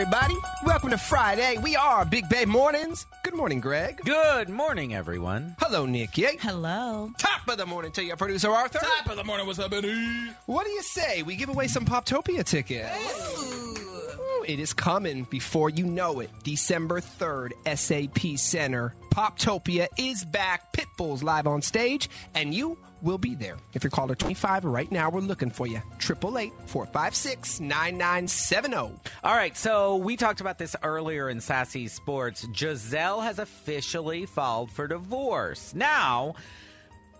everybody. Welcome to Friday. We are Big Bay Mornings. Good morning, Greg. Good morning, everyone. Hello, Nikki. Hello. Top of the morning to your producer, Arthur. Top of the morning, what's up, Benny? What do you say? We give away some Poptopia tickets. Ooh, It is coming before you know it. December 3rd, SAP Center. Poptopia is back. Pitbull's live on stage, and you will be there. If you're caller 25 right now, we're looking for you. 888 456 9970. All right, so we talked about this earlier in Sassy Sports. Gisele has officially filed for divorce. Now,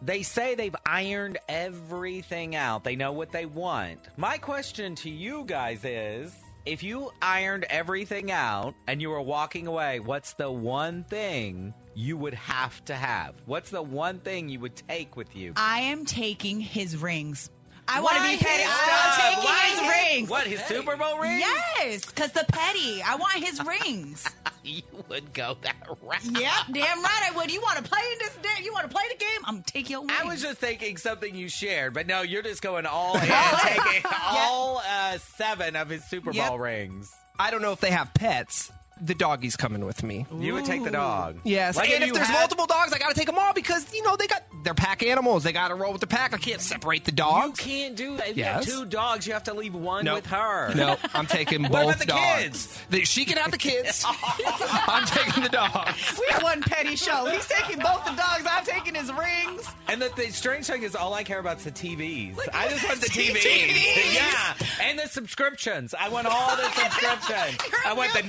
they say they've ironed everything out. They know what they want. My question to you guys is if you ironed everything out and you were walking away, what's the one thing you would have to have? What's the one thing you would take with you? I am taking his rings. I want to be petty. I'm taking Why his his- rings. What, his Super Bowl ring? Yes, because the petty. I want his rings. You would go that route. yep, damn right I would. You want to play in this? da- You want to play the game? I'm taking your rings. I was just thinking something you shared, but no, you're just going all in, All taking all uh, seven of his Super Yep. Bowl rings. I don't know if they have pets. The doggies coming with me. You would take the dog. Yes, Like and if you there's had- multiple dogs, I got to take them all because you know they got they're pack animals. They got to roll with the pack. I can't separate the dogs. You dogs. can't do that. If Yes. you have two dogs, you have to leave one Nope. with her. No, I'm taking both What about the dogs. kids? The- she can have the kids. I'm taking the dogs. we have one petty show. He's taking both the dogs. I'm taking his rings. And the, the strange thing is, all I care about is the TVs. I just want the TVs. TVs. yeah, and the subscriptions. I want all the subscriptions. You're I want the real good.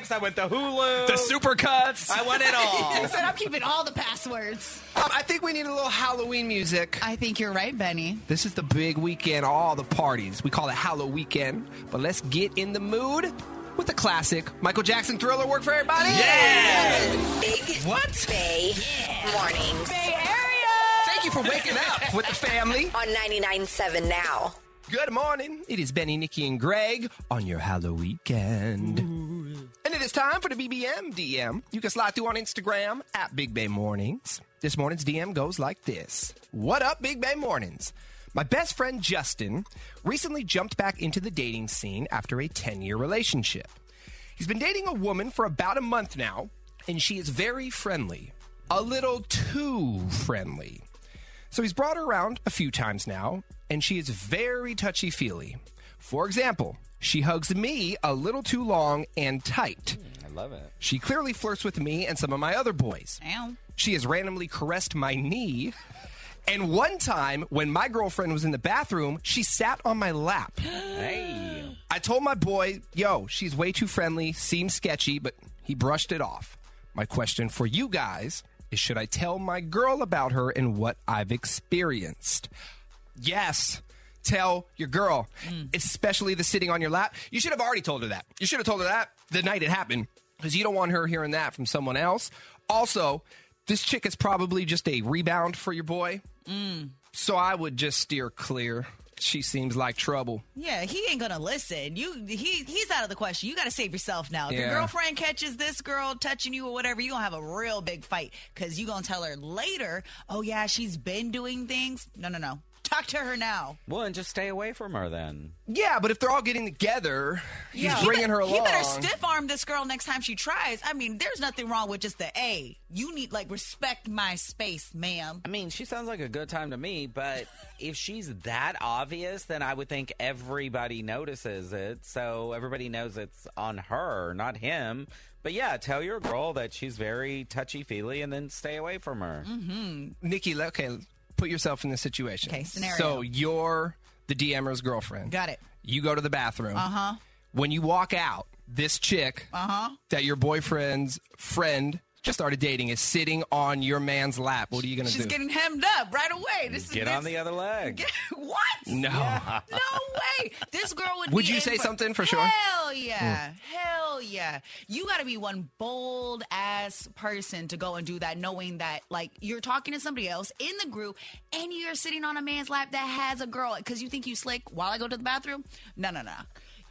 Netflix. I went the Hulu. The supercuts. I want it all. He said I'm keeping all the passwords. Um, I think we need a little Halloween music. I think you're right, Benny. This is the big weekend, all the parties. We call it Halloween weekend. But let's get in the mood with the classic Michael Jackson thriller work for everybody. Yeah. Big What? Bay Mornings Bay Area. Thank you for waking up with the family. on 99.7 now. Good morning. It is Benny, Nikki, and Greg on your Halloween weekend. And it is time for the BBM DM. You can slide through on Instagram at Big Bay Mornings. This morning's DM goes like this What up, Big Bay Mornings? My best friend Justin recently jumped back into the dating scene after a 10 year relationship. He's been dating a woman for about a month now, and she is very friendly. A little too friendly. So he's brought her around a few times now, and she is very touchy feely. For example, she hugs me a little too long and tight. I love it. She clearly flirts with me and some of my other boys. Ow. She has randomly caressed my knee. And one time, when my girlfriend was in the bathroom, she sat on my lap. Hey. I told my boy, yo, she's way too friendly, seems sketchy, but he brushed it off. My question for you guys is should I tell my girl about her and what I've experienced? Yes. Tell your girl, mm. especially the sitting on your lap. You should have already told her that. You should have told her that the night it happened because you don't want her hearing that from someone else. Also, this chick is probably just a rebound for your boy. Mm. So I would just steer clear. She seems like trouble. Yeah, he ain't gonna listen. You, he, he's out of the question. You got to save yourself now. If your girlfriend catches this girl touching you or whatever, you gonna have a real big fight because you gonna tell her later. Oh yeah, she's been doing things. No, no, no. Talk to her now. Well, and just stay away from her then. Yeah, but if they're all getting together, he's Yeah. He bringing her along. He better stiff arm this girl next time she tries. I mean, there's nothing wrong with just the A. You need like respect my space, ma'am. I mean, she sounds like a good time to me, but if she's that obvious, then I would think everybody notices it. So everybody knows it's on her, not him. But yeah, tell your girl that she's very touchy feely and then stay away from her. Mm-hmm. Nikki, okay, put yourself in this situation. Okay, scenario. So you're the DMer's girlfriend. Got it. You go to the bathroom. Uh Uh-huh. When you walk out, this chick uh-huh. that your boyfriend's friend just started dating is sitting on your man's lap. What are you going to do? She's getting hemmed up right away. This Get is, on the other leg. what? no. No way. This girl would. Would be you in say for- something for sure? Hell hmm. yeah, hell yeah. You got to be one bold ass person to go and do that, knowing that like you're talking to somebody else in the group, and you're sitting on a man's lap that has a girl because you think you slick while I go to the bathroom. No, no, no.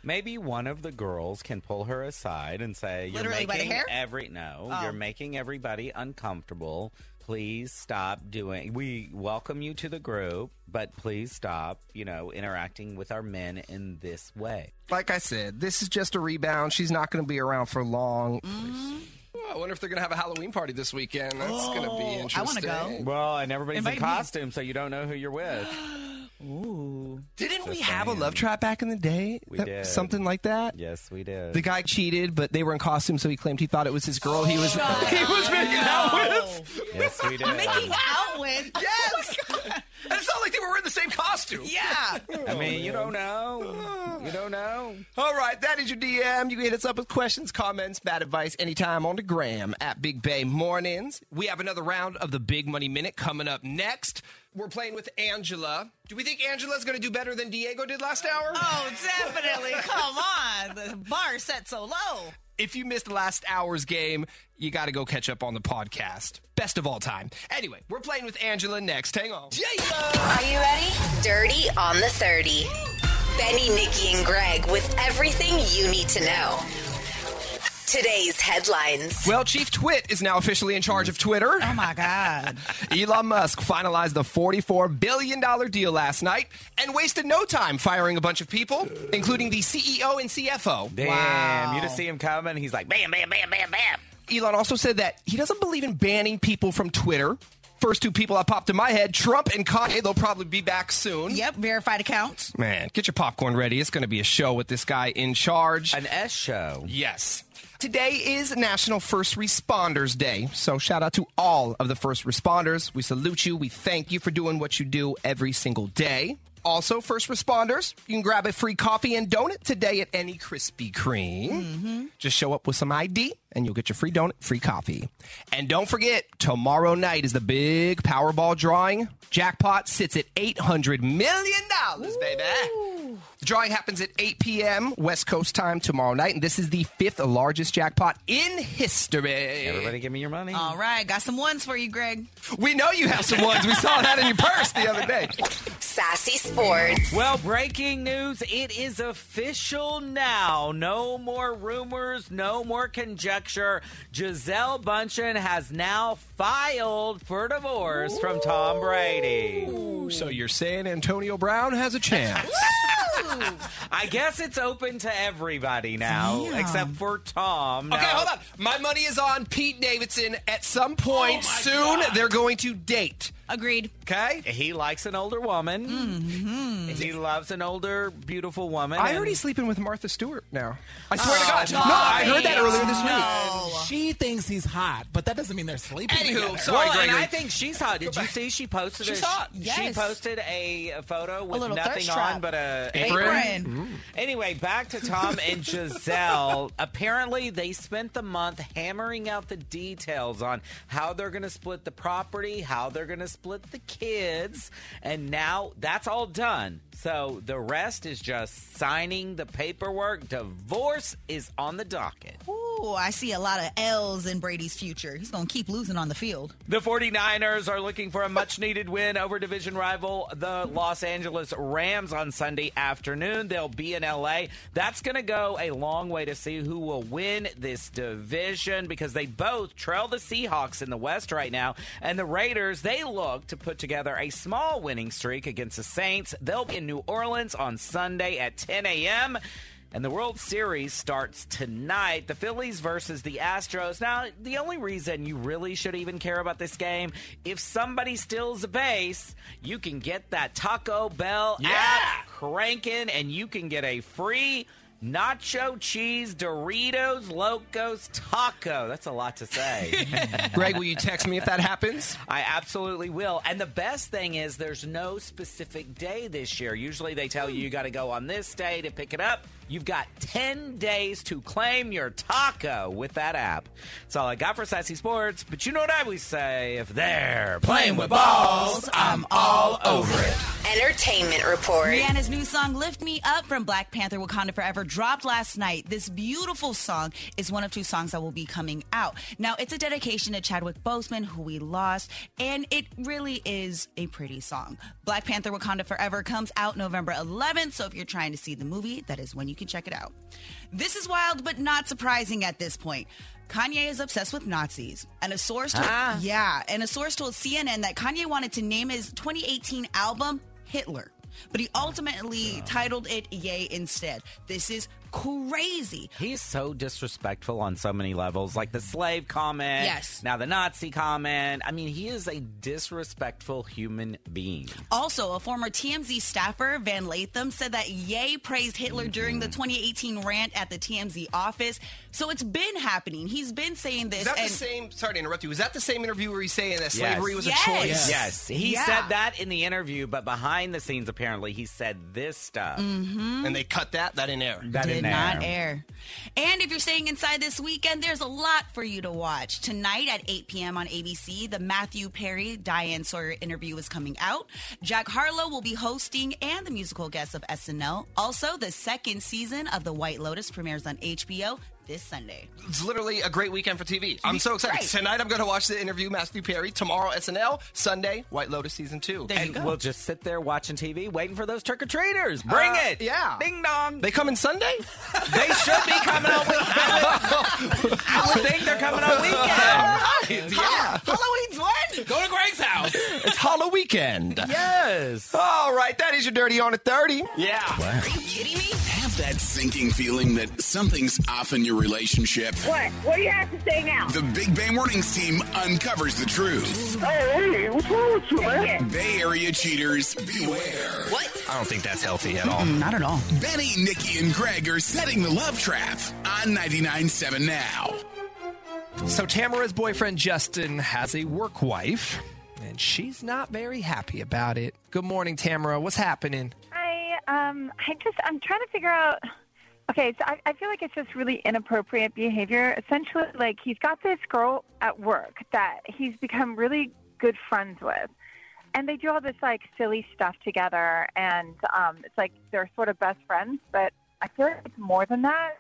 Maybe one of the girls can pull her aside and say, "You're Literally by the making hair? every no, Oh. you're making everybody uncomfortable. Please stop doing. We welcome you to the group, but please stop, you know, interacting with our men in this way." Like I said, this is just a rebound. She's not going to be around for long. Mm-hmm. Oh, I wonder if they're going to have a Halloween party this weekend. That's going to be Oh, I interesting. wanna go. Well, and everybody's Invite in me. costume, so you don't know who you're with. Ooh. Didn't we Just have a love trap back in the day? We That- did. Something like that? yes, we did. The guy cheated, but they were in costume, so he claimed he thought it was his girl he was oh, he was making out with. yes, we did. Making out with. Yes! Oh and it's not like they were wearing the same costume. Yeah. I mean, you don't know. You don't know. All right, that is your DM. You can hit us up with questions, comments, bad advice anytime on the gram at Big Bay Mornings. We have another round of the Big Money Minute coming up next. We're playing with Angela. Do we think Angela's going to do better than Diego did last hour? Oh, definitely. Come on. The bar set so low. If you missed last hour's game, you got to go catch up on the podcast. Best of all time. Anyway, we're playing with Angela next. Hang on. Jacob! Are you ready? Dirty on the 30. Benny, Nikki, and Greg with everything you need to know. Today's headlines. Well, Chief Twit is now officially in charge of Twitter. Oh, my God. Elon Musk finalized the $44 billion deal last night and wasted no time firing a bunch of people, including the CEO and CFO. Damn, Wow. you just see him coming. He's like, bam, bam, bam, bam, bam. Elon also said that he doesn't believe in banning people from Twitter. First two people that popped in my head, Trump and Kanye, they'll probably be back soon. Yep, verified accounts. Man, get your popcorn ready. It's going to be a show with this guy in charge. An S show. Yes. Today is National First Responders Day. So shout out to all of the first responders. We salute you. We thank you for doing what you do every single day. Also, first responders, you can grab a free coffee and donut today at any Krispy Kreme. Mm-hmm. Just show up with some ID and you'll get your free donut, free coffee. And don't forget, tomorrow night is the big Powerball drawing. Jackpot sits at $800 million, baby. The drawing happens at 8 p.m. West Coast time tomorrow night, and this is the fifth largest jackpot in history. Everybody give me your money. All right, got some ones for you, Greg. We know you have some ones. We saw that in your purse the other day. Sassy Sports. Well, breaking news. It is official now. No more rumors, no more conjecture. Gisele Bundchen has now filed for divorce from Tom Brady. So you're saying Antonio Brown has a chance? I guess it's open to everybody now, Damn. except for Tom. Okay, Now- hold on. My money is on Pete Davidson. At some point oh soon, they're going to date. Agreed. Okay? He likes an older woman. Mm-hmm. He loves an older, beautiful woman. I and- heard he's sleeping with Martha Stewart now. I swear to God. stop No, I heard that earlier this week. No. She thinks he's hot, but that doesn't mean they're sleeping Anywho, together. sorry, well, and I think she's hot. Did you see she posted? She's a, hot. She posted a, a photo with little nothing on but a Apron? Apron. Anyway, back to Tom and Gisele. Apparently, they spent the month hammering out the details on how they're going to split the property, how they're going to split the kids, and now that's all done. So the rest is just signing the paperwork. Divorce is on the docket. Ooh, I see a lot of L's in Brady's future. He's going to keep losing on the field. The 49ers are looking for a much needed win over division rival, the Los Angeles Rams, on Sunday afternoon. They'll be in LA. That's going to go a long way to see who will win this division because they both trail the Seahawks in the West right now. And the Raiders, they look to put together a small winning streak against the Saints. They'll be in New Orleans on Sunday at 10 a.m. And the World Series starts tonight. The Phillies versus the Astros. Now, the only reason you really should even care about this game, if somebody steals a base, you can get that Taco Bell app cranking and you can get a free nacho cheese Doritos Locos taco. That's a lot to say. Greg, will you text me if that happens? I absolutely will. And the best thing is there's no specific day this year. Usually they tell you you got to go on this day to pick it up. You've got 10 days to claim your taco with that app. That's all I got for Sassy Sports. But you know what I always say if they're playing with balls, I'm all over it. Entertainment Report. Rihanna's new song "Lift Me Up" from Black Panther: Wakanda Forever dropped last night. This beautiful song is one of two songs that will be coming out. Now, it's a dedication to Chadwick Boseman, who we lost, and it really is a pretty song. Black Panther: Wakanda Forever comes out November 11th, so if you're trying to see the movie, that is when you you can check it out. This is wild, but not surprising at this point. Kanye is obsessed with Nazis, and a source told, Ah. yeah, and a source told CNN that Kanye wanted to name his 2018 album Hitler, but he ultimately titled it Ye instead. This is crazy. He's so disrespectful on so many levels, like the slave comment. Yes. Now the Nazi comment. I mean, he is a disrespectful human being. Also, a former TMZ staffer, Van Lathan, said that Ye praised Hitler during the 2018 rant at the TMZ office. So it's been happening. He's been saying this. Is that and the same? Sorry to interrupt you. Was that the same interview where he's saying that Yes. slavery was Yes. a choice? Yes, yes. he Yeah. said that in the interview, but behind the scenes, apparently, he said this stuff. Mm-hmm. And they cut that. That in air. That did in there. Not air. And if you're staying inside this weekend, there's a lot for you to watch. Tonight at 8 p.m. on ABC, the Matthew Perry Diane Sawyer interview is coming out. Jack Harlow will be hosting and the musical guest of SNL. Also, the second season of The White Lotus premieres on HBO this Sunday. It's literally a great weekend for TV. I'm so excited. Right. Tonight I'm going to watch the interview Matthew Perry. Tomorrow SNL. Sunday White Lotus season two. There you And go. we'll just sit there watching TV, waiting for those trick or treaters. Bring Uh, it! yeah. Ding dong! They come in Sunday. They should be coming on weekend. I would, I would think they're coming on weekend. yeah, Halloween's when? Go to Greg's house. it's Halloween weekend. Yes. All right, that is your dirty on a thirty. Yeah. Are you kidding me? Have that sinking feeling that something's off in your relationship. What? What do you have to say now? The Big Bay Mornings team uncovers the truth. Oh, hey, what's wrong with you, man? Bay Area cheaters, beware. What? I don't think that's healthy at all. Not at all. Benny, Nikki, and Greg are setting the love trap on 99.7 now. So Tamara's boyfriend Justin has a work wife, and she's not very happy about it. Good morning, Tamara. What's happening? Um I just I'm trying to figure out okay, so I, I feel like it's just really inappropriate behavior. Essentially like he's got this girl at work that he's become really good friends with. And they do all this like silly stuff together and um it's like they're sort of best friends, but I feel like it's more than that.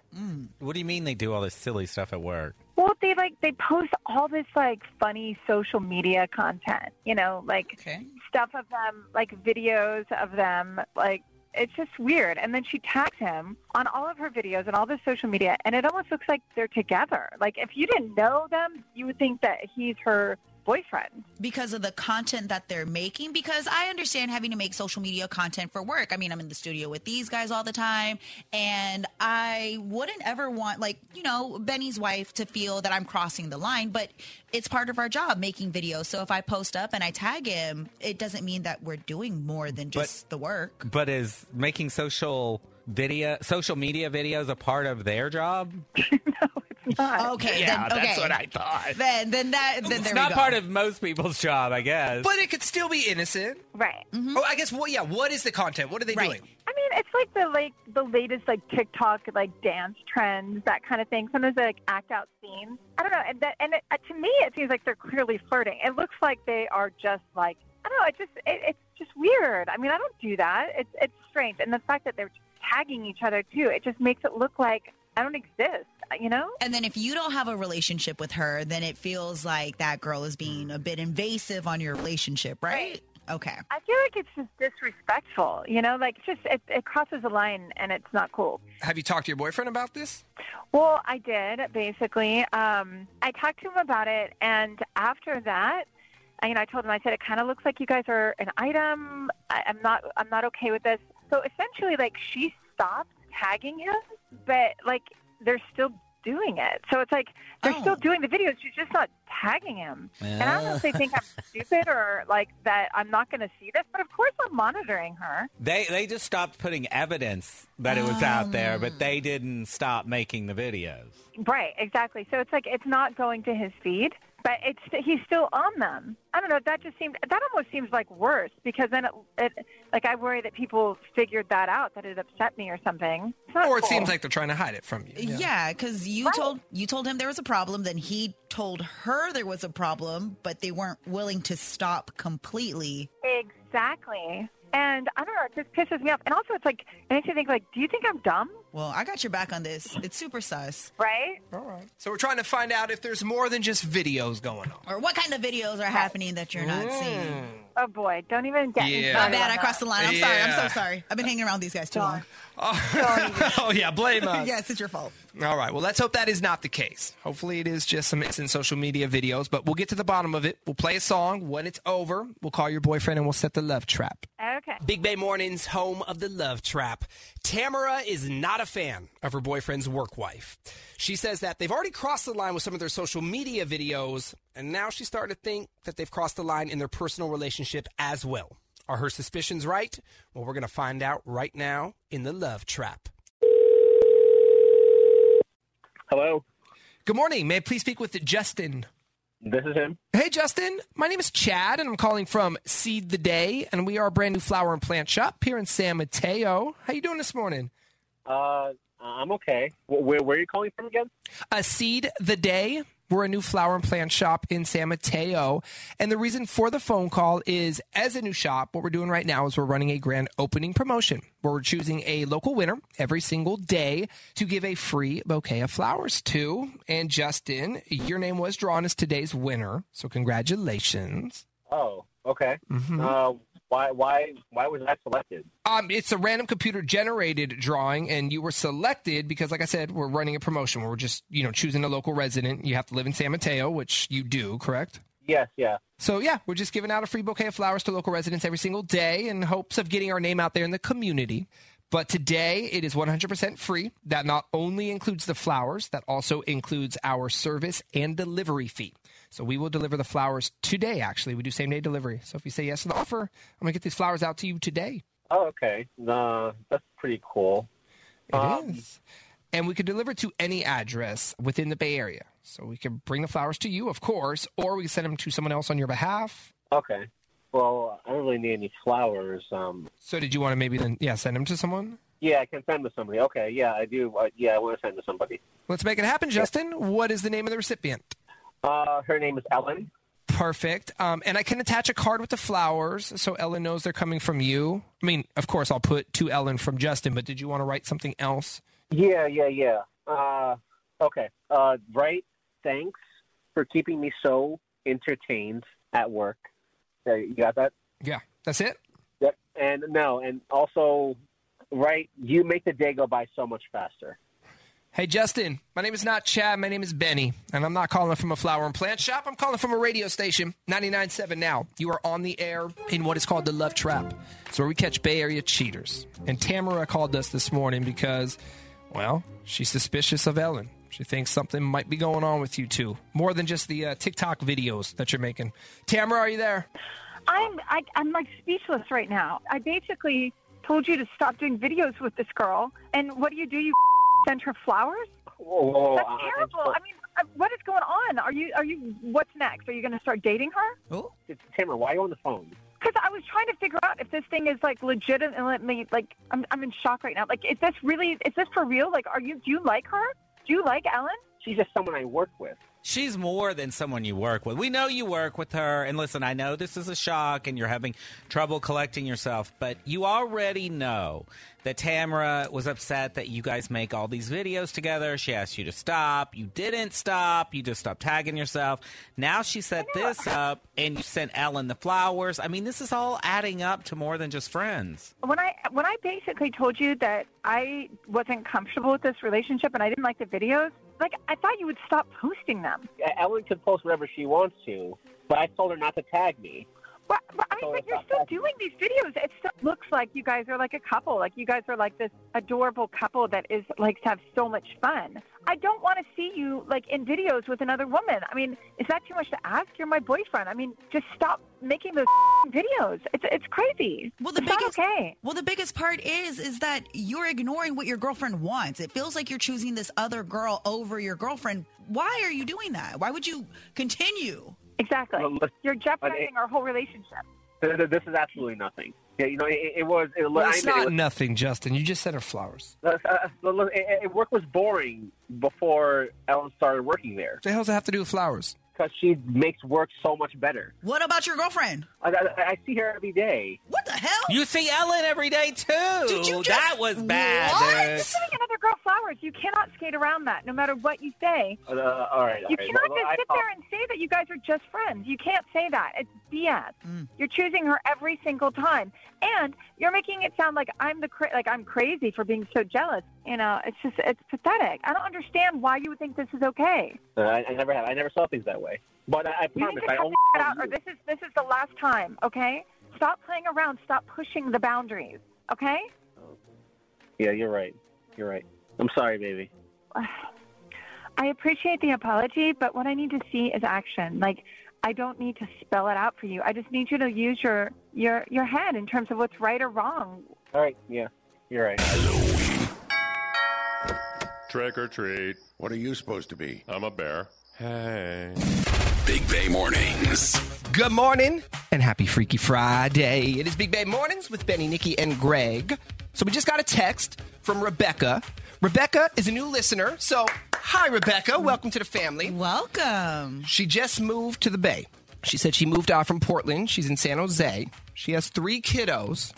What do you mean they do all this silly stuff at work? Well, they like they post all this like funny social media content, you know, like Okay. stuff of them, like videos of them, like it's just weird. And then she tags him on all of her videos and all the social media, and it almost looks like they're together. Like if you didn't know them, you would think that he's her boyfriend. because of the content that they're making because I understand having to make social media content for work. I mean, I'm in the studio with these guys all the time and I wouldn't ever want like, you know, Benny's wife to feel that I'm crossing the line, but it's part of our job making videos. So if I post up and I tag him, it doesn't mean that we're doing more than just the work. But is making social video, social media videos a part of their job? It's not. Okay, yeah, then, okay. That's what I thought. Then then that then It's there not go. part of most people's job, I guess. But it could still be innocent. Right. Oh, I guess. Well, yeah. What is the content? What are they Right. doing? I mean, it's like the like the latest like TikTok like dance trends, that kind of thing. Sometimes they like act out scenes. I don't know, and that and it, uh, to me it seems like they're clearly flirting. It looks like they are just like I don't know. It just it, it's just weird. I mean, I don't do that. It's it's strange, and the fact that they're tagging each other too, it just makes it look like I don't exist. You know? And then if you don't have a relationship with her, then it feels like that girl is being a bit invasive on your relationship, right? Okay. I feel like it's just disrespectful. You know, like it's just it, it crosses a line, and it's not cool. Have you talked to your boyfriend about this? Well, I did basically. Um, I talked to him about it, and after that, I, you know, I told him I said it kind of looks like you guys are an item. I, I'm not. I'm not okay with this. So essentially, like she stopped tagging him, but like they're still doing it. So it's like they're Oh. still doing the videos. She's just not tagging him. And I don't know if they think I'm stupid or like that I'm not going to see this. But of course, I'm monitoring her. They they just stopped putting evidence that it was out there, but they didn't stop making the videos. Right, exactly. So it's like it's not going to his feed, but it's he's still on them. I don't know. That just seems that almost seems like worse because then it, it like I worry that people figured that out that it upset me or something. It's not Or it cool. seems like they're trying to hide it from you. Yeah, because you told you told him there was a problem, then he told her there was a problem, but they weren't willing to stop completely. exactly. And I don't know. It just pisses me off. And also, it's like it makes you think like, do you think I'm dumb? Well, I got your back on this. It's super sus. Right? All right. So we're trying to find out if there's more than just videos going on. Or what kind of videos are happening that you're not Mm. seeing? Oh boy, don't even get me Yeah. My bad, I crossed the line. I'm sorry. I'm so sorry. I've been hanging around these guys too long. oh yeah, blame us. yes, it's your fault. All right. Well, let's hope that is not the case. Hopefully, it is just some innocent social media videos, but we'll get to the bottom of it. We'll play a song. When it's over, we'll call your boyfriend and we'll set the love trap. Okay. Big Bay Mornings, home of the love trap. Tamara is not a fan of her boyfriend's work wife. She says that they've already crossed the line with some of their social media videos, and now she's starting to think that they've crossed the line in their personal relationship as well. Are her suspicions right? Well, we're going to find out right now in the love trap. Hello, Good morning. May I please speak with Justin? this is him. Hey, Justin. My name is Chad, and I'm calling from Seed the Day, and we are a brand new flower and plant shop here in San Mateo. How you doing this morning? Uh, I'm okay. Where, where are you calling from again? A Seed the Day. We're a new flower and plant shop in San Mateo. And the reason for the phone call is as a new shop, what we're doing right now is we're running a grand opening promotion where we're choosing a local winner every single day to give a free bouquet of flowers to. And Justin, your name was drawn as today's winner. So congratulations. Oh, okay. Mm-hmm. Uh, why, why, why was I selected? Um, it's a random computer generated drawing, and you were selected because, like I said, we're running a promotion where we're just, you know, choosing a local resident. You have to live in San Mateo, which you do, correct? Yes, yeah. So, yeah, we're just giving out a free bouquet of flowers to local residents every single day in hopes of getting our name out there in the community. But today it is 100% free. That not only includes the flowers, that also includes our service and delivery fee. So we will deliver the flowers today, actually. We do same day delivery. So if you say yes to the offer, I'm going to get these flowers out to you today. Oh, okay. Uh, that's pretty cool. It is, Um, And we could deliver to any address within the Bay Area. So we can bring the flowers to you, of course, or we can send them to someone else on your behalf. Okay. Well, I don't really need any flowers. Um, So did you want to maybe then, yeah, send them to someone? yeah, I can send them to somebody. Okay, yeah, I do. Uh, yeah, I want to send to somebody. Let's make it happen, Justin. What is the name of the recipient? Uh, her name is Ellen. Perfect. Um, and I can attach a card with the flowers so Ellen knows they're coming from you. I mean, of course, I'll put to Ellen from Justin, but did you want to write something else? Yeah, yeah, yeah. Uh, okay. Uh, right. Thanks for keeping me so entertained at work. Uh, you got that? Yeah, that's it. Yep. And no, and also, right, you make the day go by so much faster. Hey, Justin, my name is not Chad. My name is Benny, and I'm not calling from a flower and plant shop. I'm calling from a radio station, 99.7 now. You are on the air in what is called the Love Trap. It's where we catch Bay Area cheaters. And Tamara called us this morning because, well, she's suspicious of Ellen. She thinks something might be going on with you two, more than just the uh, TikTok videos that you're making. Tamara, are you there? I'm I, I'm like speechless right now. I basically told you to stop doing videos with this girl, and what do you do? You send her flowers? Whoa, whoa, That's I- I- terrible. I mean, uh, what is going on? Are you are you? What's next? Are you going to start dating her? Oh, it's Tamara, why are you on the phone? Because I was trying to figure out if this thing is like legitimately like I'm I'm in shock right now. Like, is this really? Is this for real? Like, are you? Do you like her? Do you like Ellen? She's just someone I work with. She's more than someone you work with. We know you work with her. And listen, I know this is a shock and you're having trouble collecting yourself, but you already know that Tamara was upset that you guys make all these videos together. She asked you to stop. You didn't stop. You just stopped tagging yourself. Now she set this up and you sent Ellen the flowers. I mean, this is all adding up to more than just friends. when I when I basically told you that I wasn't comfortable with this relationship and I didn't like the videos, like I thought you would stop posting them. Ellen can post whatever she wants to, but I told her not to tag me. But, but I mean, So but you're still doing these videos. It still looks like you guys are like a couple. Like you guys are like this adorable couple that is likes to have so much fun. I don't want to see you like in videos with another woman. I mean, is that too much to ask? You're my boyfriend. I mean, just stop making those videos. It's it's crazy. Well, the it's not biggest okay. well, the biggest part is is that you're ignoring what your girlfriend wants. It feels like you're choosing this other girl over your girlfriend. Why are you doing that? Why would you continue? Exactly. Well, You're jeopardizing our whole relationship. Th- th- This is absolutely nothing. Yeah, you know, it, it was. It, Well, I it's admit it not was- nothing, Justin. You just sent her flowers. Uh, uh, look, it, it, work was boring before Ellen started working there What the hell does that have to do with flowers? because she makes work so much better. What about your girlfriend? I, I, I see her every day. What the hell? You see Ellen every day too. Did you just- that was bad. What? dude. You're giving another girl flowers. You cannot skate around that, no matter what you say. Uh, all right, all You right. cannot Well, just I sit thought- there and say that you guys are just friends. You can't say that. It's BS. Mm. You're choosing her every single time, and you're making it sound like I'm the cra- like I'm crazy for being so jealous. You know, it's just it's pathetic. I don't understand why you would think this is okay. Uh, I, I never have. I never saw things that way. But I, I You need promise. to I cut only that saw out, or this is this is the last time. Okay, stop playing around. Stop pushing the boundaries. Okay. Yeah, you're right. You're right. I'm sorry, baby. I appreciate the apology, but what I need to see is action. Like I don't need to spell it out for you. I just need you to use your your your head in terms of what's right or wrong. All right. Yeah, you're right. Halloween. Trick or treat. What are you supposed to be? I'm a bear. Hey. Big Bay Mornings. Good morning and happy Freaky Friday. It is Big Bay Mornings with Benny, Nikki, and Greg. So we just got a text from Rebecca. Rebecca is a new listener. So, hi, Rebecca. Welcome to the family. Welcome. She just moved to the Bay. She said she moved out from Portland. She's in San Jose. She has three kiddos.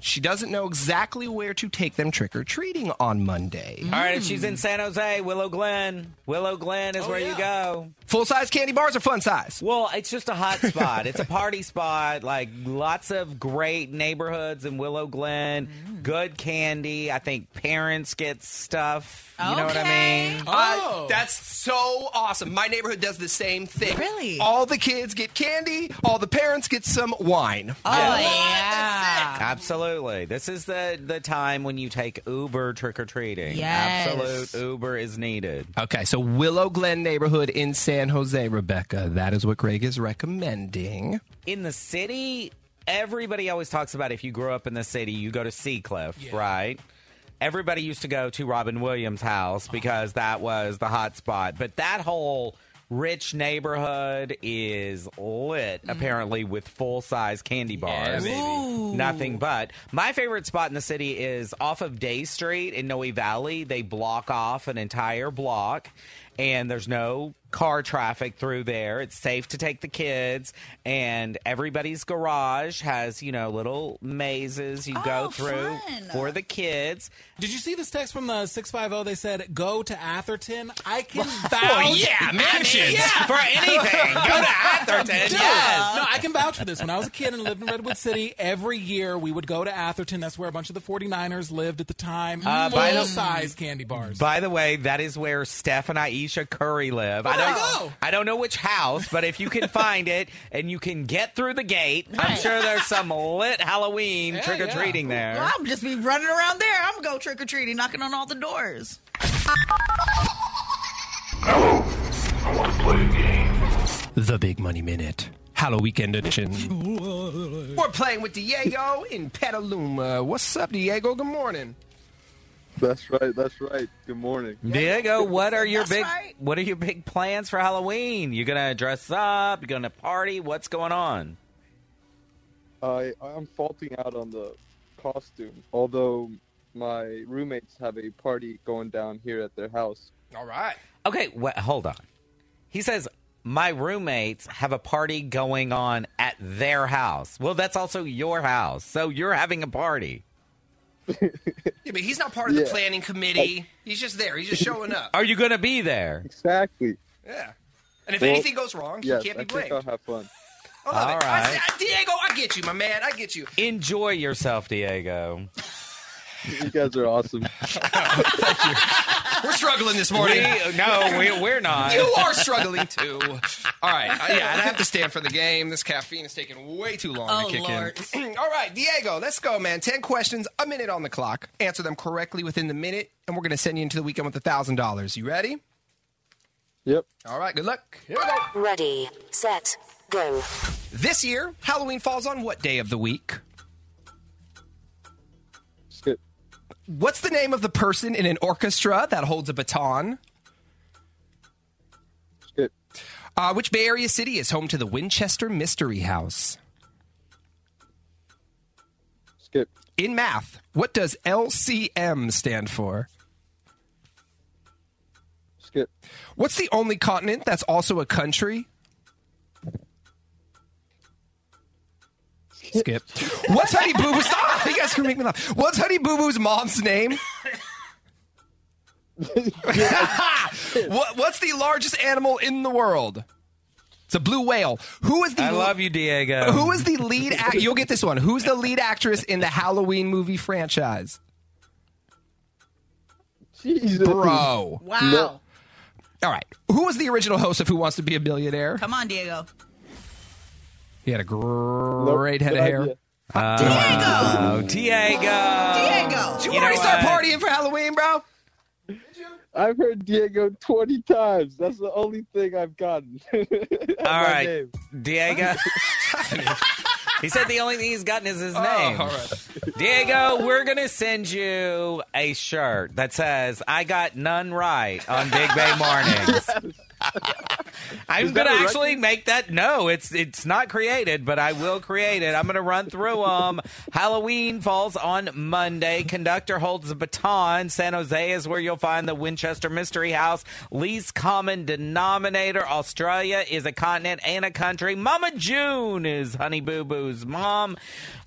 She doesn't know exactly where to take them trick or treating on Monday. All right, if she's in San Jose, Willow Glen. Willow Glen is Oh, where you go. Full size candy bars or fun size? Well, it's just a hot spot. it's a party spot. Like lots of great neighborhoods in Willow Glen. Good candy. I think parents get stuff. You know what I mean? Oh. Uh, that's so awesome. My neighborhood does the same thing. Really? All the kids get candy, all the parents get some wine. Oh yeah. Absolutely. This is the the time when you take Uber trick or treating. Yes. Absolute Uber is needed. Okay, so Willow Glen neighborhood in San Jose, Rebecca. That is what Greg is recommending. in the city, everybody always talks about if you grew up in the city, you go to Seacliff, right? Everybody used to go to Robin Williams' house because that was the hot spot. But that whole rich neighborhood is lit, mm-hmm. apparently, with full size candy bars. Nothing but. My favorite spot in the city is off of Day Street in Noe Valley. They block off an entire block, and there's no car traffic through there. It's safe to take the kids, and everybody's garage has, you know, little mazes you go Oh, through fun. for the kids. Did you see this text from the 650? They said, go to Atherton. I can vouch. Oh, yeah, mansions. Yeah, for anything. Go to Atherton. Dude, Yes. No, I can vouch for this. When I was a kid and lived in Redwood City, every year we would go to Atherton. That's where a bunch of the 49ers lived at the time. Uh, by the- size candy bars. By the way, that is where Steph and Ayesha Curry live. I there don't you go. I don't know which house, but if you can find it and you can get through the gate, I'm sure there's some lit Halloween Yeah, trick or treating there. Well, I'm just be running around there. I'm gonna go trick or treating, knocking on all the doors. Hello, I want to play a game. The Big Money Minute. Halloween Weekend Edition. We're playing with Diego in Petaluma. What's up, Diego? Good morning. That's right. That's right. Good morning. Diego, what are your That's big right. what are your big plans for Halloween? You gonna dress up? You gonna party? What's going on? I I'm faulting out on the costume, although my roommates have a party going down here at their house. All right. Okay, wh- hold on. He says my roommates have a party going on at their house. Well, that's also your house, so you're having a party. Yeah, but he's not part of the Yeah. planning committee. He's just there. He's just showing up. Are you gonna be there? Exactly. Yeah. And if Well, anything goes wrong, Yes, he can't I be think blamed. I'll have fun. I love All it. Right. see- Diego, I get you, my man. I get you. Enjoy yourself, Diego. You guys are awesome. We're struggling this morning. We, no, we, we're not. You are struggling too. All right. Uh, yeah, and I have to stand for the game. This caffeine is taking way too long Oh, to kick Lord. in. All right, Diego, let's go, man. 10 questions, a minute on the clock. Answer them correctly within the minute, and we're going to send you into the weekend with $1,000. You ready? Yep. All right, good luck. Here we go. Ready, set, go. This year, Halloween falls on what day of the week? What's the name of the person in an orchestra that holds a baton? Skip. Uh, which Bay Area city is home to the Winchester Mystery House? Skip. In math, what does LCM stand for? Skip. What's the only continent that's also a country? Skip. What's Honey Boo Boo? Stop! You guys can make me laugh. What's Honey Boo Boo's mom's name? what, what's the largest animal in the world? It's a blue whale. Who is the I love you, Diego. Who is the lead? Act- You'll get this one. Who's the lead actress in the Halloween movie franchise? Jesus. Bro. Wow. No. All right. Who was the original host of Who Wants to Be a Billionaire? Come on, Diego. He had a great head of hair. idea. Uh, oh, Diego. Diego. Did you You already start partying for Halloween, bro? I've heard Diego 20 times. That's the only thing I've gotten. All right. Name. Diego. he said the only thing he's gotten is his Oh, name. all right. Diego, we're going to send you a shirt that says, I got none right on Big Bay Mornings. I'm going to actually record? make that. No, it's it's not created, but I will create it. I'm going to run through them. Halloween falls on Monday. Conductor holds a baton. San Jose is where you'll find the Winchester Mystery House. Least common denominator. Australia is a continent and a country. Mama June is Honey Boo Boo's mom.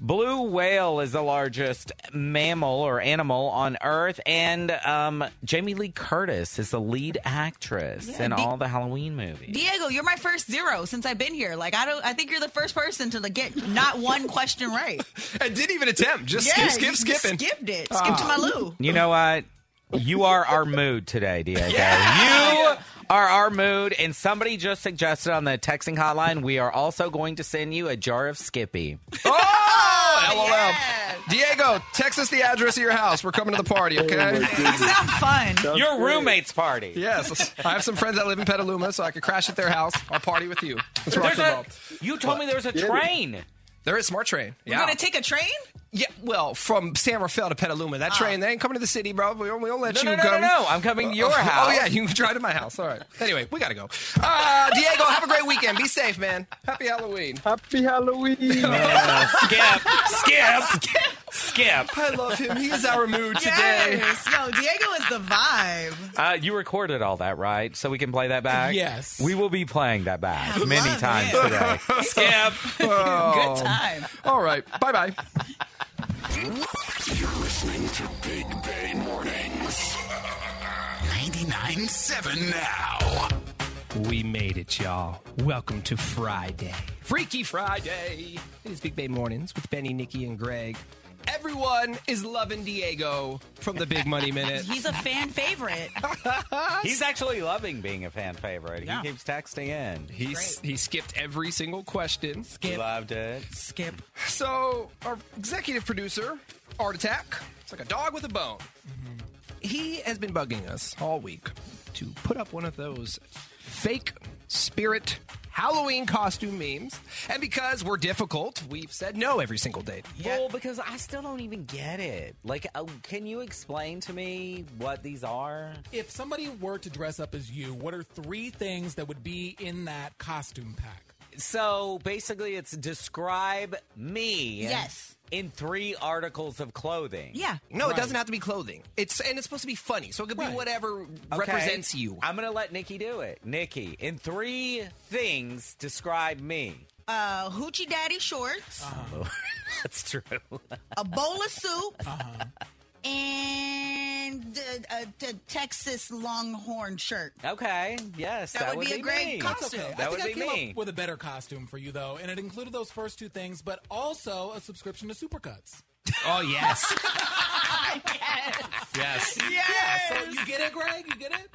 Blue whale is the largest mammal or animal on Earth, and um, Jamie Lee Curtis is the lead actress Yeah, in all the Halloween movies. Diego, you're my first zero since I've been here. Like I don't, I think you're the first person to like, get not one question right. I didn't even attempt. Just yeah, skip, you skip, just skipping. Skipped it. Ah. Skip to my Lou. You know what? You are our mood today, Diego. Yeah. You are our mood, and somebody just suggested on the texting hotline we are also going to send you a jar of Skippy. Oh, LOL. Yeah. Diego, text us the address of your house. We're coming to the party, okay? You sound fun. Your roommate's party. yes. I have some friends that live in Petaluma, so I could crash at their house. I'll party with you. Let's rock There's and a, roll. you told me there was a train. There is Smart Train. You're gonna take a train? Yeah, well, from San Rafael to Petaluma. That train, they ain't coming to the city, bro. We don't, we don't let No, you no, no, come. no, no. I'm coming to your Oh, house. Oh, yeah, you can drive to my house. All right. Anyway, we got to go. Uh, Diego, have a great weekend. Be safe, man. Happy Halloween. Happy Halloween. Skip, skip, skip. Skip. I love him. He is our mood today. Yes. Yo, Diego is the vibe. Uh, you recorded all that, right? So we can play that back? Yes. We will be playing that back I many love times it. today. Skip. Oh. Good time. All right. Bye bye. You're listening to Big Bay Mornings. 99.7 now. We made it, y'all. Welcome to Friday. Freaky Friday. It is Big Bay Mornings with Benny, Nikki, and Greg. Everyone is loving Diego from the Big Money Minute. He's a fan favorite. He's actually loving being a fan favorite. Yeah. He keeps texting in. He's, he skipped every single question. Loved it. Skip. So, our executive producer, Art Attack, it's like a dog with a bone. Mm-hmm. He has been bugging us all week to put up one of those fake spirit Halloween costume memes. And because we're difficult, we've said no every single day. Well, because I still don't even get it. Like, uh, can you explain to me what these are? If somebody were to dress up as you, what are three things that would be in that costume pack? So basically, it's describe me. Yes. In three articles of clothing. Yeah. No, it doesn't have to be clothing. It's and it's supposed to be funny, so it could be whatever Okay. represents you. I'm gonna let Nikki do it. Nikki, in three things, describe me. Uh, hoochie daddy shorts, That's true. a bowl of soup, and uh, a, a Texas Longhorn shirt. okay. Yes, That that, would be a great me. costume. Okay, That I would think be I came me. up with a better costume for you though, and it included those first two things, but also a subscription to Supercuts. Oh yes, yes. So you get it, Greg? You get it?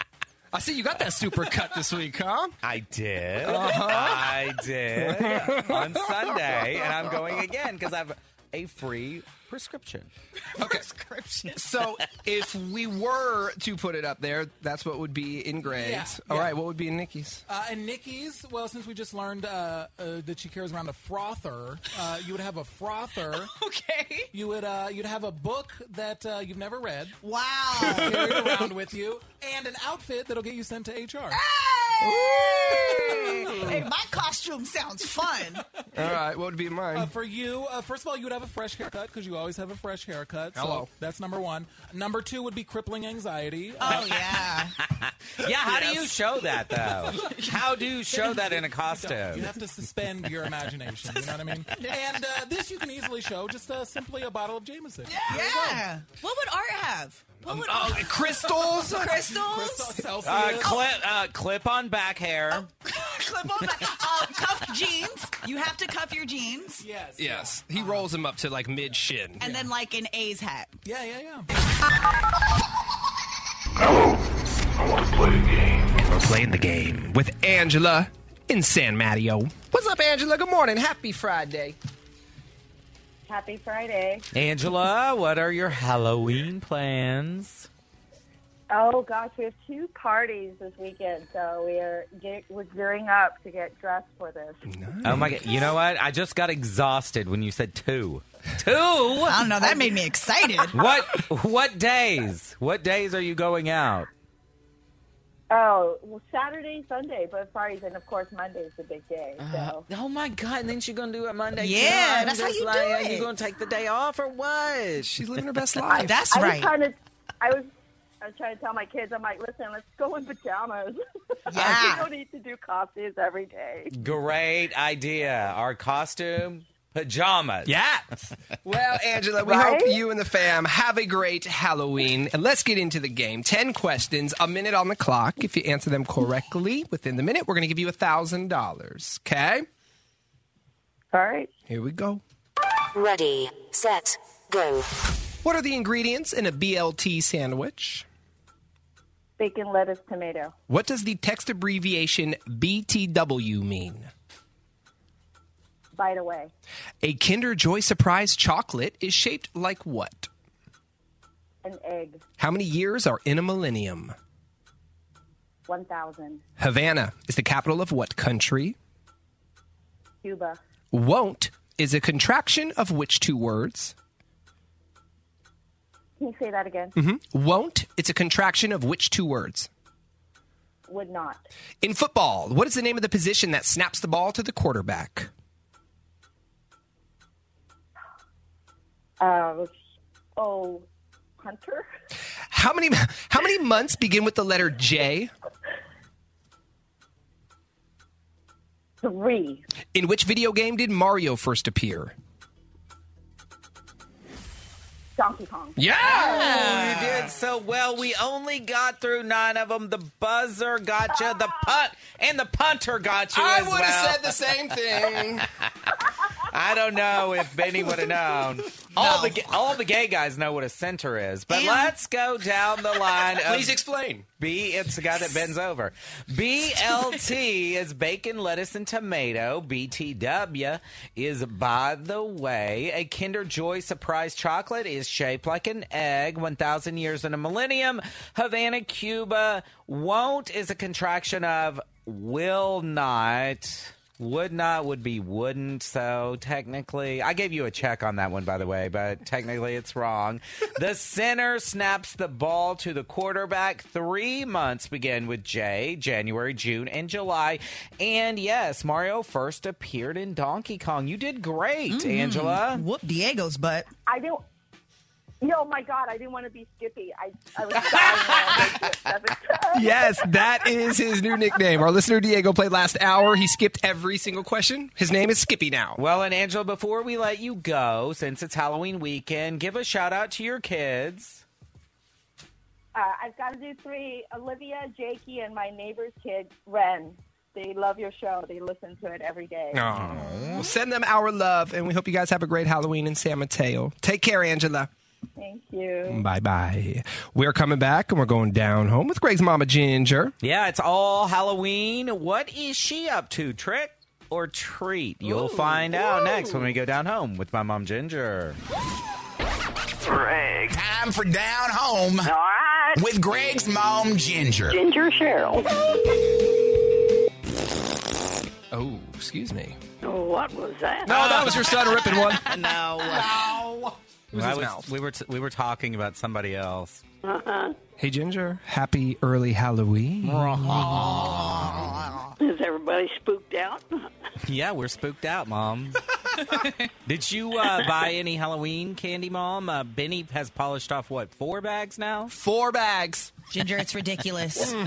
I see you got that super cut this week, huh? I did. Uh-huh. I did on Sunday, and I'm going again because I have a free prescription. Okay. So if we were to put it up there, that's what would be in Greg's. Yeah, All yeah. right, what would be in Nikki's? Uh, and Nikki's, well, since we just learned uh, uh, that she carries around a frother, uh, you would have a frother. Okay. You would uh, you'd have a book that uh, you've never read Wow. carried around with you, and an outfit that'll get you sent to HR. Hey, my costume sounds fun. All right, what would be mine? Uh, for you, uh, first of all, you would have a fresh haircut because you always have a fresh haircut. So Hello. that's number one. Number two would be crippling anxiety. Oh yeah. Yeah, how do you show that though? How do you show that in a costume? You costume? have to suspend your imagination. You know what I mean? And uh, this you can easily show just uh, simply a bottle of Jameson. Yeah. What would Art have? What would Oh, crystals. crystals? Celsius. Uh, clip, uh, clip on back hair. Clip on back. Uh, cuff jeans. You have to cuff your jeans. yes. Yes, he rolls them up to like mid shin. And then like an A's hat. Yeah, yeah, yeah. Hello. I want to play a game. We're playing the game with Angela in San Mateo. What's up, Angela? Good morning. Happy Friday. Happy Friday. Angela, what are your Halloween plans? Oh gosh, we have two parties this weekend, so we are get, we're gearing up to get dressed for this. Oh my god! You know what? I just got exhausted when you said two. Two. I don't know. That made me excited. What? What days? What days are you going out? Oh, well, Saturday, Sunday, both parties, and of course Monday is the big day. Uh-huh. So Oh my god! And then she's gonna do it Monday. Yeah, too. That's how you like, do Are it. you gonna take the day off or what? She's living her best life. That's I was right. trying to, I was, I was trying to tell my kids, I'm like, listen, let's go in pajamas. Yeah. we don't need to do costumes every day. Great idea. Our costume pajamas. Yeah. Well, Angela, we Right? hope you and the fam have a great Halloween. And let's get into the game. 10 questions, a minute on the clock. If you answer them correctly within the minute, we're going to give you a $1,000. Okay? All right. Here we go. Ready, set, go. What are the ingredients in a BLT sandwich? Bacon, lettuce, tomato. What does the text abbreviation BTW mean? Bite away. A Kinder Joy Surprise chocolate is shaped like what? An egg. How many years are in a millennium? One thousand. Havana is the capital of what country? Cuba. Won't is a contraction of which two words? Can you say that again? Mm-hmm. Won't, it's a contraction of which two words? Would not. In football, what is the name of the position that snaps the ball to the quarterback? Uh, oh, Hunter. How many how many months begin with the letter J? Three. In which video game did Mario first appear? Donkey Kong. Yeah. Oh, you did so well. We only got through nine of them. The buzzer got you, the ah. punt, and the punter got you I as would well. have said the same thing. I don't know if Benny would have known. All the all the gay guys know what a center is, but And- let's go down the line. Of Please explain. B. It's the guy that bends over. BLT is bacon, lettuce, and tomato. BTW is, by the way, a Kinder Joy surprise chocolate is shaped like an egg. One thousand years in a millennium. Havana, Cuba. Won't is a contraction of will not. Would not would be wouldn't. So technically, I gave you a check on that one, by the way, but technically it's wrong. The center snaps the ball to the quarterback. Three months begin with J, January, June, and July. And yes, Mario first appeared in Donkey Kong. You did great, mm-hmm. Angela. Whoop Diego's butt. I didn't. Yo, my God, I didn't want to be Skippy. I, I was dying when I went to it seven times. Yes, that is his new nickname. Our listener Diego played last hour. He skipped every single question. His name is Skippy now. Well, and Angela, before we let you go, since it's Halloween weekend, give a shout out to your kids. Uh, I've got to do three. Olivia, Jakey, and my neighbor's kid, Ren. They love your show. They listen to it every day. We'll send them our love, and we hope you guys have a great Halloween in San Mateo. Take care, Angela. Thank you. Bye bye. We're coming back, and we're going down home with Greg's mama Ginger. Yeah, it's all Halloween. What is she up to? Trick or treat? You'll find out next when we go down home with my mom Ginger. Greg. Time for Down Home. All right. With Greg's mom, Ginger. Ginger Cheryl. Oh, excuse me. Oh, what was that? No, that was your son ripping one. no. It was I his was- mouth. we were t- we were talking about somebody else. Uh-huh. Hey, Ginger. Happy early Halloween. Is everybody spooked out? Yeah, we're spooked out, Mom. Did you uh, buy any Halloween candy, Mom? Uh, Benny has polished off, what, four bags now? Four bags. Ginger, it's ridiculous.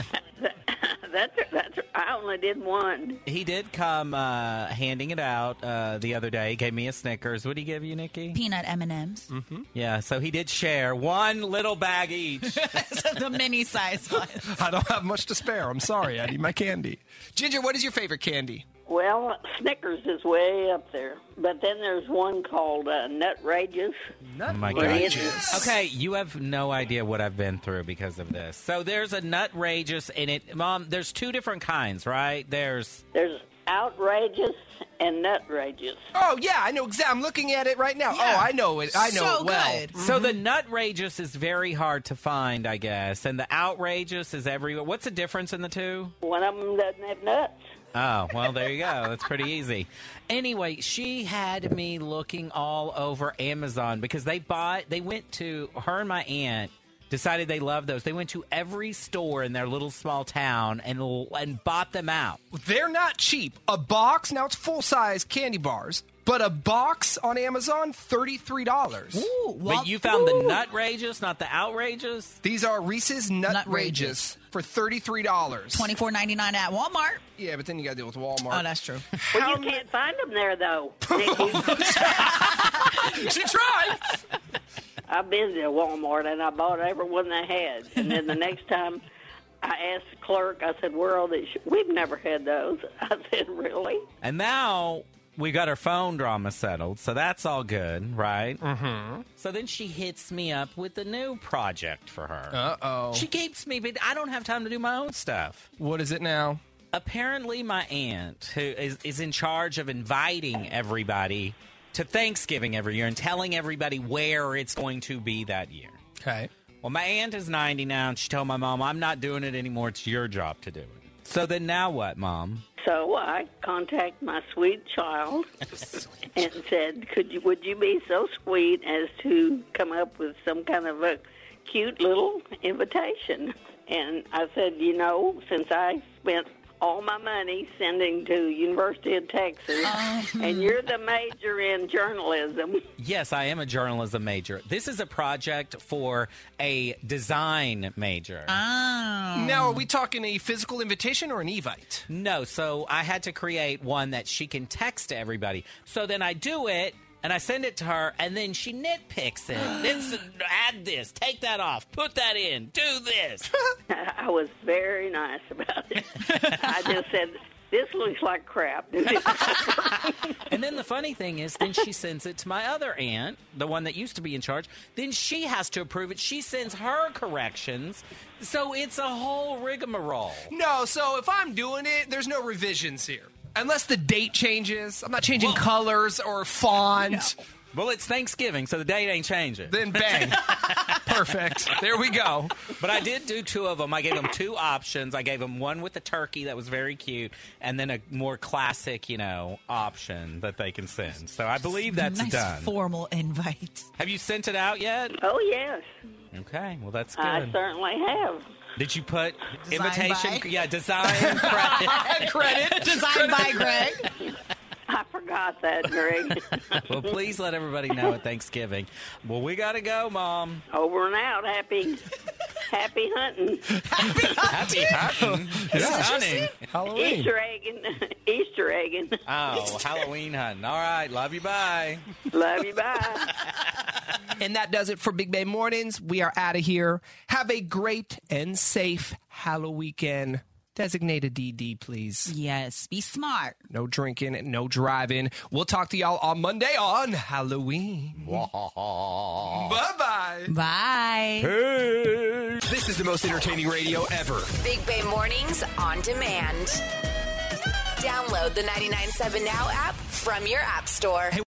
that's that's. I only did one. He did come uh, handing it out uh, the other day. He gave me a Snickers. What did he give you, Nikki? Peanut M and M's, Yeah, so he did share one little bag each. the mini size one. I don't have much to spare. I'm sorry. I need my candy. Ginger, what is your favorite candy? Well, Snickers is way up there, but then there's one called uh, Nutrageous. Oh my What God. is it? Okay, you have no idea what I've been through because of this. So there's a Nutrageous in it. Mom, there's two different kinds, right? There's There's outrageous and nutrageous. Oh yeah, I know exactly. I'm looking at it right now. Yeah. Oh, I know it. I know So it well. good. So the nutrageous is very hard to find, I guess, and the outrageous is everywhere. What's the difference in the two? One of them doesn't have nuts. Oh, well, there you go. That's pretty easy. Anyway, she had me looking all over Amazon because they bought, they went to, her and my aunt decided they loved those. They went to every store in their little small town and, and bought them out. They're not cheap. A box now it's full size candy bars, but a box on Amazon thirty three dollars. But you found the nutrageous, not the outrageous? These are Reese's Nutrageous Nutrageous. for thirty three dollars. twenty four ninety nine at Walmart. Yeah, but then you got to deal with Walmart. Oh, that's true. Well, you can't find them there though. She tried. I've been to Walmart and I bought every one they had, and then the next time. I asked the clerk, I said, where are these? We've never had those. I said, really? And now we got our phone drama settled, so that's all good, right? Mm-hmm. So then she hits me up with a new project for her. Uh oh. She keeps me, but I don't have time to do my own stuff. What is it now? Apparently, my aunt, who is, is in charge of inviting everybody to Thanksgiving every year and telling everybody where it's going to be that year. Okay. Well, my aunt is 90 now, and she told my mom, I'm not doing it anymore. It's your job to do it. So then now what, Mom? So I contacted my sweet child and said, "Could you, would you be so sweet as to come up with some kind of a cute little invitation?" And I said, "You know, since I spent all my money sending to University of Texas, um. and you're the major in journalism, Yes, I am a journalism major. This is a project for a design major. Oh. Now, are we talking a physical invitation or an evite? No, so I had to create one that she can text to everybody. So then I do it and I send it to her, and then she nitpicks it. then add this, take that off, put that in, do this. I was very nice about it. I just said." This looks like crap. and then the funny thing is, then she sends it to my other aunt, the one that used to be in charge. Then she has to approve it. She sends her corrections. So it's a whole rigmarole. No, so if I'm doing it, there's no revisions here. Unless the date changes. I'm not changing colors or font. Well, it's Thanksgiving, so the date ain't changing. Then bang. Perfect. There we go. But I did do two of them. I gave them two options. I gave them one with the turkey that was very cute, and then a more classic, you know, option that they can send. So I believe that's nice done. formal invite. Have you sent it out yet? oh, yes, Okay, well that's good. I certainly have. Did you put Design invitation? by? Yeah, design credit. Credit. Designed by Greg. I forgot that, Greg. well, please let everybody know at Thanksgiving. Well, we gotta go, Mom. Over and out. Happy, happy hunting. Happy hunting. Happy hunting. Halloween. Easter egging. Easter egging. Oh, Halloween hunting. All right, love you. Bye. Love you. Bye. And that does it for Big Bay Mornings. We are out of here. Have a great and safe Halloween weekend. Designated DD, please. Yes, be smart. No drinking, no driving. We'll talk to y'all on Monday on Halloween. bye bye. Bye. Hey. This is the most entertaining radio ever. Big Bay Mornings on demand. Download the 997 Now app from your app store.